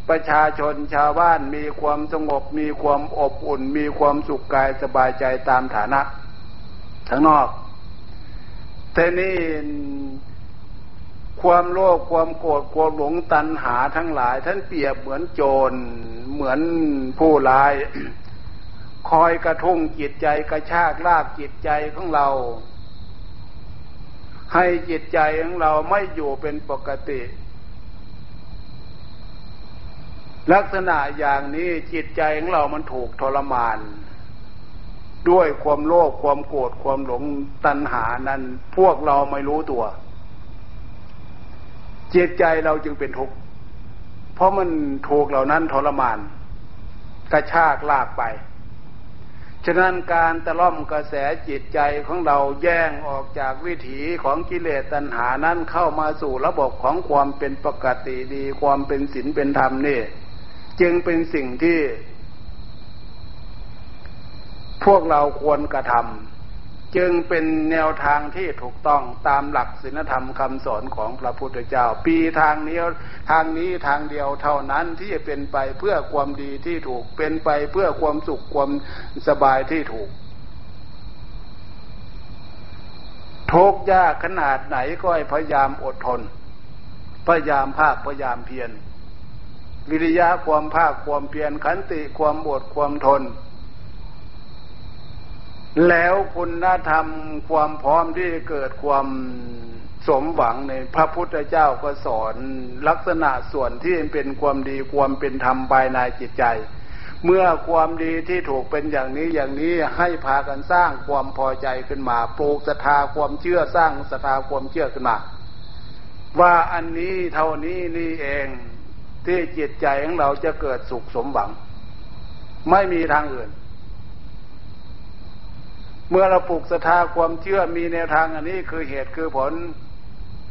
ประชาชนชาวบ้านมีความสงบ มีความอบอุ่น มีความสุขกายสบายใจตามฐานะทั้งนอก แต่นี่ความโลภความโกรธความหลงตัณหาทั้งหลาย ท่านเปรียบเหมือนโจรเหมือนผู้ร้าย คอยกระทุ่งจิตใจกระชากลากจิตใจของเรา ให้จิตใจของเราไม่อยู่เป็นปกติ ลักษณะอย่างนี้จิตใจของเรามันถูกทรมาน ด้วยความโลภความโกรธความหลงตัณหานั้น พวกเราไม่รู้ตัว จิตใจเราจึงเป็นทุกข์เพราะมันถูกเหล่านั้นทรมานกระชากลากไป ฉะนั้นการตะล่อมกระแสจิตใจของเราแย่งออกจากวิถีของกิเลสตัณหานั้นเข้ามาสู่ระบบของความเป็นปกติดี ความเป็นศีลเป็นธรรมนี่ จึงเป็นสิ่งที่ พวกเราควรกระทำ จึงเป็นแนวทางที่ถูกต้องตามหลักศีลธรรมคำสอนของพระพุทธเจ้า ปีทางนี้ทางนี้ทางเดียวเท่านั้นที่จะเป็นไปเพื่อความดีที่ถูกเป็นไปเพื่อความสุขความสบายที่ถูกทุกยากขนาดไหนก็ให้พยายามอดทน พยายามภาคพยายามเพียรวิริยะความภาคความเพียรขันติความอดความทน แล้วคุณธรรมความพร้อมที่เกิดความสมหวังในพระพุทธเจ้าก็สอนลักษณะส่วนที่เป็นความดีความเป็นธรรมภายในจิตใจ เมื่อความดีที่ถูกเป็นอย่างนี้อย่างนี้ให้พากันสร้างความพอใจขึ้นมาปลูกศรัทธาความเชื่อสร้างศรัทธาความเชื่อขึ้นมาว่าอันนี้เท่านี้นี่เองที่จิตใจของเราจะเกิดสุขสมหวัง ไม่มีทางอื่น เมื่อเราปลูกศรัทธาความเชื่อมีแนวทางอันนี้คือเหตุคือผล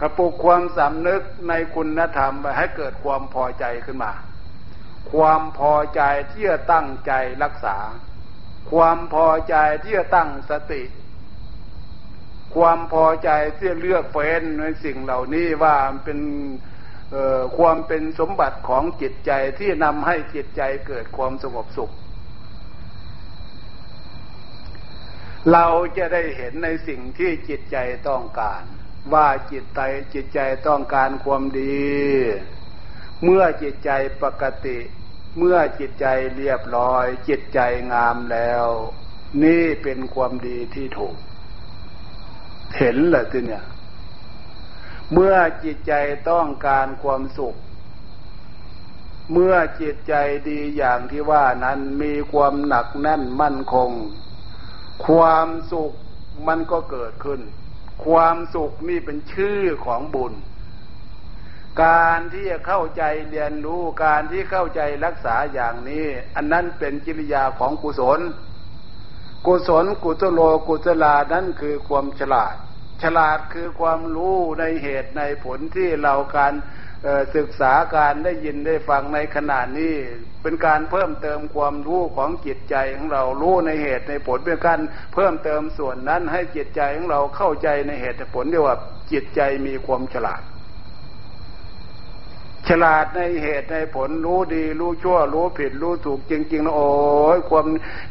กระปลูกความสำนึกในคุณธรรมไปให้เกิดความพอใจขึ้นมา ความพอใจที่จะตั้งใจรักษา ความพอใจที่จะตั้งสติ ความพอใจที่จะเลือกเฟ้นในสิ่งเหล่านี้ว่าเป็นความเป็นสมบัติของจิตใจที่นำให้จิตใจเกิดความสงบสุข เราจะได้เห็นในสิ่งที่จิตใจต้องการ ว่าจิตใจจิตใจต้องการความดี เมื่อจิตใจปกติ เมื่อจิตใจเรียบร้อย จิตใจงามแล้ว นี่เป็นความดีที่ถูก เห็นเลยทีเนี่ยเมื่อจิตใจต้องการความสุข เมื่อจิตใจดีอย่างที่ว่านั้นมีความหนักแน่นมั่นคง ความสุขมันก็เกิดขึ้น ความสุขนี่เป็นชื่อของบุญ การที่จะเข้าใจเรียนรู้การที่เข้าใจรักษาอย่างนี้ อันนั้นเป็นกิริยาของกุศล กุศลกุศโลกุศลานั้นคือความฉลาด ฉลาดคือความรู้ในเหตุในผลที่เราการ ศึกษาการได้ยินได้ฟังในขณะนี้ เป็นการเพิ่มเติมความรู้ของจิตใจของเรารู้ในเหตุในผลเป็นการเพิ่มเติมส่วนนั้นให้จิตใจของเราเข้าใจในเหตุผลเรียกว่าจิตใจมีความฉลาด ฉลาดในเหตุในผลรู้ดีรู้ชั่ว รู้ผิดรู้ถูกจริงๆนะโอ้ยความ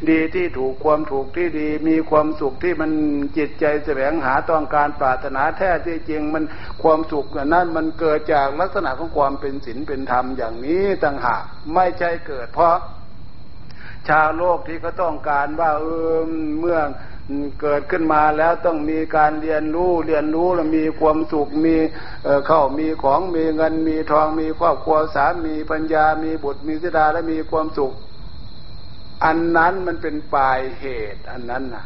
ดีที่ถูกความถูกที่ดี มีความสุขที่มันจิตใจแสวงหาต้องการปรารถนาแท้ที่จริงมันความสุขนั้นมันเกิดจากลักษณะของความเป็นศีลเป็นธรรมอย่างนี้ต่างหากไม่ใช่เกิดเพราะชาวโลกที่เขาต้องการว่าเออเมื่อ เกิดขึ้นมาแล้วต้องมีการเรียนรู้เรียนรู้แล้วมีความสุขมีเข้ามีของมีเงินมีทองมีครอบครัวสามีปัญญามีบุตรมีสิดาและมีความสุข อันนั้นมันเป็นปลายเหตุ อันนั้นนะ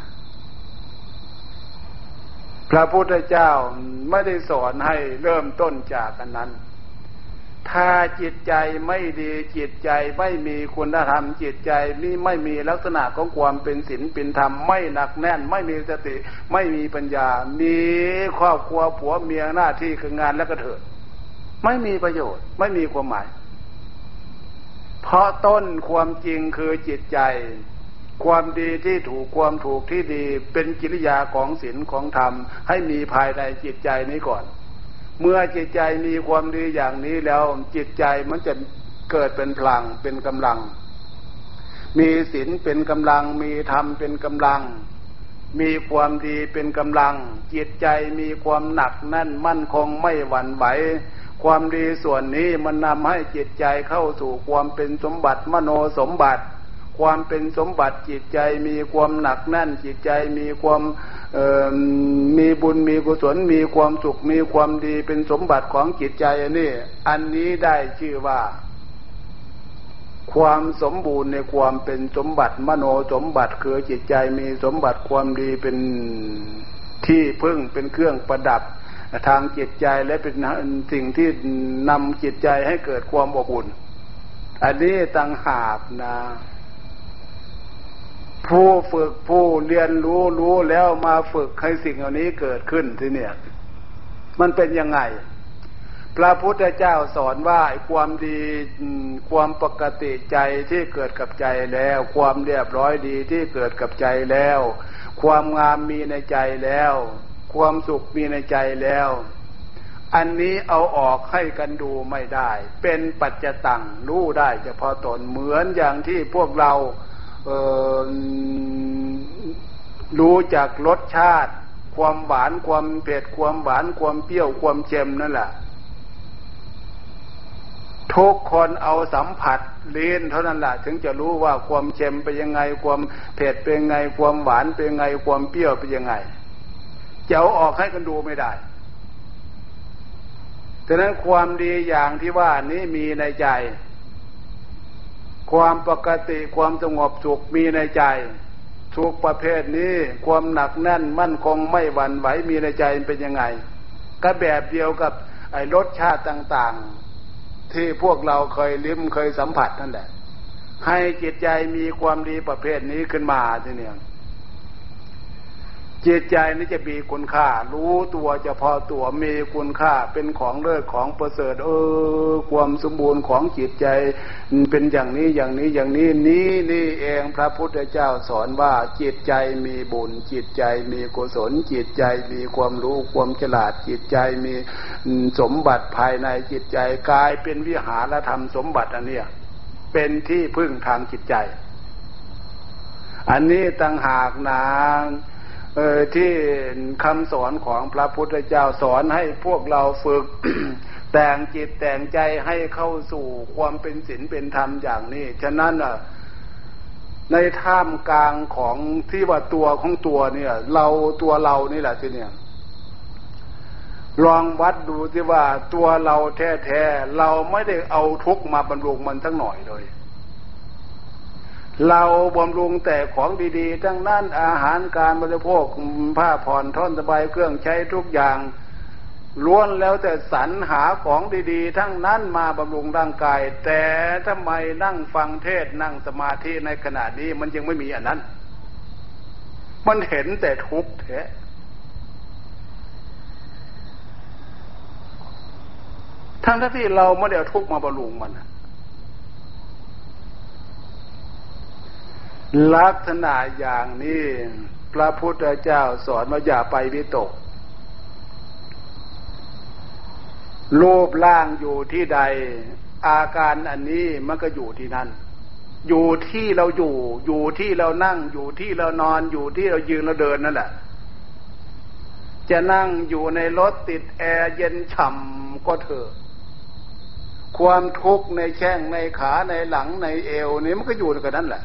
พระพุทธเจ้าไม่ได้สอนให้เริ่มต้นจากอันนั้น ถ้าจิตใจไม่ดีจิตใจไม่มีคุณธรรม จิตใจนี่ไม่มีลักษณะของความเป็นศีลเป็นธรรมไม่หนักแน่น ไม่มีสติ ไม่มีปัญญา มีครอบครัวผัวเมียหน้าที่คืองานและก็เถิดไม่มีประโยชน์ ไม่มีความหมาย เพราะต้นความจริงคือจิตใจ ความดีที่ถูกความถูกที่ดีเป็นกิริยาของศีลของธรรม ให้มีภายในจิตใจนี้ก่อน เมื่อจิตใจมีความดีอย่างนี้แล้วจิตใจมันจะเกิดเป็นพลังเป็นกำลัง มีศีลเป็นกำลัง มีธรรมเป็นกำลัง มีความดีเป็นกำลัง จิตใจมีความหนักแน่นมั่นคงไม่หวั่นไหวความดีส่วนนี้มันนำให้จิตใจเข้าสู่ความเป็นสมบัติมโนสมบัติ ความเป็นสมบัติจิตใจมีความหนักแน่นจิตใจมีความมีบุญมีกุศลมีความสุขมีความดีเป็นสมบัติของจิตใจอันนี้อันนี้ได้ชื่อว่า ความสมบูรณ์ในความเป็นสมบัติมโนสมบัติคือจิตใจมีสมบัติความดีเป็นที่พึ่งเป็นเครื่องประดับทางจิตใจและเป็นสิ่งที่นำจิตใจให้เกิดความอบอุ่น อันนี้ต่างหากนะ ผู้ฝึกผู้เรียนรู้รู้แล้วมาฝึกให้สิ่งเหล่านี้เกิดขึ้นที่เนี่ย มันเป็นยังไง พระพุทธเจ้าสอนว่าความดีความปกติใจที่เกิดกับใจแล้ว ความเรียบร้อยดีที่เกิดกับใจแล้ว ความงามมีในใจแล้ว ความสุขมีในใจแล้ว อันนี้เอาออกให้กันดูไม่ได้ เป็นปัจจตังรู้ได้เฉพาะตนเหมือนอย่างที่พวกเรา รู้จากรสชาติ ความหวานความเผ็ดความหวานความเปรี้ยวความเค็มนั่นแหละทุกคนเอาสัมผัสเลีนเท่านั้นแหละถึงจะรู้ว่าความเค็มเป็นยังไง ความเผ็ดเป็นยังไง ความหวานเป็นยังไง ความเปรี้ยวเป็นยังไงจะเอาออกให้กันดูไม่ได้ฉะนั้นความดีอย่างที่ว่านี้มีในใจ ความปกติความสงบสุขมีในใจ ทุกประเภทนี้ความหนักแน่นมั่นคงไม่หวั่นไหวมีในใจเป็นยังไง ก็แบบเดียวกับไอ้รสชาติต่าง ๆ ที่พวกเราเคยลิ้มเคยสัมผัสนั่นแหละให้จิตใจมีความดีประเภทนี้ขึ้นมาทีเนี้ย จิตใจนี่จะมีคุณค่า รู้ตัวจะพอตัวมีคุณค่าเป็นของเลิศของประเสริฐเออ ความสมบูรณ์ของจิตใจ เป็นอย่างนี้อย่างนี้อย่างนี้นี้นี่เองพระพุทธเจ้าสอนว่าจิตใจมีบุญ จิตใจมีกุศล จิตใจมีความรู้ความฉลาดจิตใจมีสมบัติภายในจิตใจกลายเป็นวิหารธรรมสมบัติอันเนี้ยเป็นที่พึ่งทางจิตใจ อันนี้ต่างหากนาง เออที่คำสอนของพระพุทธเจ้าสอนให้พวกเราฝึก แต่งจิตแต่งใจให้เข้าสู่ความเป็นศีลเป็นธรรมอย่างนี้ ฉะนั้นอะในท่ามกลางของที่ว่าตัวของตัวเนี่ย เราตัวเรานี่แหละที่เนี่ยลองวัดดูที่ว่าตัวเราแท้ๆเราไม่ได้เอาทุกมาบรรลุมันทั้งหน่อยเลย เราบำรุงแต่ของดีๆ ทั้งนั้นอาหารการบริโภคผ้าผ่อนท่อนสบายเครื่องใช้ทุกอย่างล้วนแล้วแต่สรรหาของดีๆ ทั้งนั้นมาบำรุงร่างกาย แต่ทำไมนั่งฟังเทศนั่งสมาธิในขณะนี้มันยังไม่มีอันนั้น มันเห็นแต่ทุกข์แท้ทั้งที่เราไม่ได้ทุกข์มาบำรุงมัน ลักษณะอย่างนี้ พระพุทธเจ้าสอนว่าอย่าไปวิตก รูปร่างอยู่ที่ใด อาการอันนี้มันก็อยู่ที่นั่น อยู่ที่เราอยู่ อยู่ที่เรานั่ง อยู่ที่เรานอน อยู่ที่เรายืนเราเดินนั่นแหละ จะนั่งอยู่ในรถติดแอร์เย็นฉ่ำก็เถอะความทุกข์ในแข้งในขาในหลังในเอวนี่มันก็อยู่กันนั่นแหละ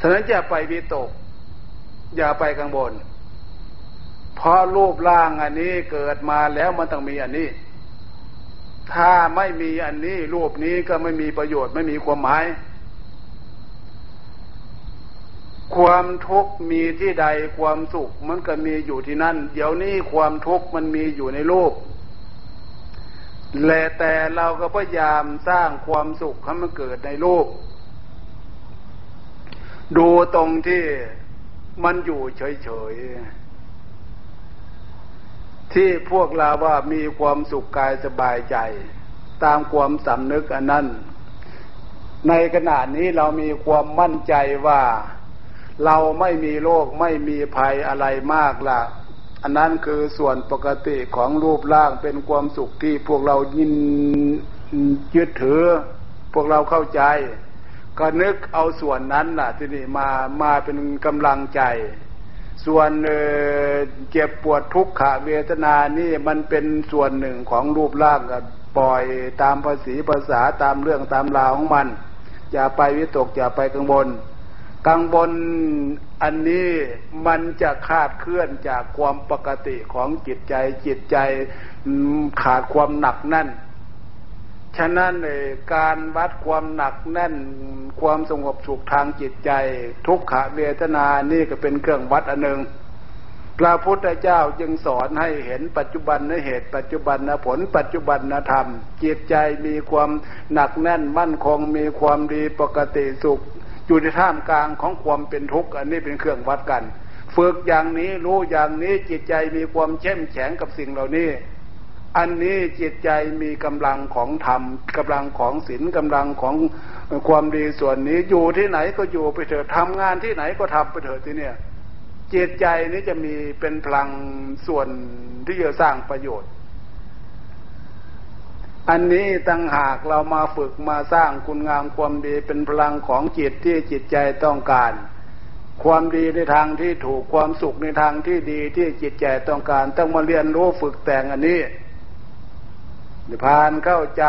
ฉะนั้นอย่าไปวิตก อย่าไปกังวลเพราะรูปร่างอันนี้เกิดมาแล้วมันต้องมีอันนี้ ถ้าไม่มีอันนี้ รูปนี้ก็ไม่มีประโยชน์ไม่มีความหมาย ความทุกข์มีที่ใดความสุข มันก็มีอยู่ที่นั่น เดี๋ยวนี้ความทุกข์มันมีอยู่ในรูปและแต่เราก็พยายามสร้างความสุขให้มันเกิดในรูป ดูตรงที่มันอยู่เฉยๆ ที่พวกเราว่ามีความสุขกายสบายใจ ตามความสำนึกอันนั้น ในขณะนี้เรามีความมั่นใจว่าเราไม่มีโรคไม่มีภัยอะไรมากละอันนั้นคือส่วนปกติของรูปร่างเป็นความสุขที่พวกเรายินยึดถือ พวกเราเข้าใจ ก็นึกเอาส่วนนั้นล่ะที่นี่มามาเป็นกำลังใจ ส่วนเจ็บปวดทุกขเวทนานี่มันเป็นส่วนหนึ่งของรูปร่างก็ปล่อยตามภาษีภาษาตามเรื่องตามราวของมัน อย่าไปวิตกอย่าไปกังวลกังวลอันนี้มันจะคาดเคลื่อนจากความปกติของจิตใจจิตใจขาดความหนักแน่น ฉะนั้นเลยการวัดความหนักแน่นความสงบสุขทางจิตใจ ทุกขเวทนานี่ก็เป็นเครื่องวัดอันหนึ่งพระพุทธเจ้าจึงสอนให้เห็นปัจจุบันนเหตุปัจจุบันนผลปัจจุบันนธรรม จิตใจมีความหนักแน่นมั่นคงมีความดีปกติสุข อยู่ในท่ามกลางของความเป็นทุกข์อันนี้เป็นเครื่องวัดกัน ฝึกอย่างนี้รู้อย่างนี้จิตใจมีความเข้มแข็งกับสิ่งเหล่านี้ อันนี้จิตใจมีกำลังของธรรมกำลังของศีลกำลังของความดีส่วนนี้อยู่ที่ไหนก็อยู่ไปเถอะทำงานที่ไหนก็ทำไปเถอะที่เนี่ยจิตใจนี้จะมีเป็นพลังส่วนที่จะสร้างประโยชน์ อันนี้ตั้งหากเรามาฝึกมาสร้างคุณงามความดีเป็นพลังของจิตที่จิตใจต้องการ ความดีในทางที่ถูกความสุขในทางที่ดีที่จิตใจต้องการ ต้องมาเรียนรู้ฝึกแต่งอันนี้ ผ่านเข้าใจ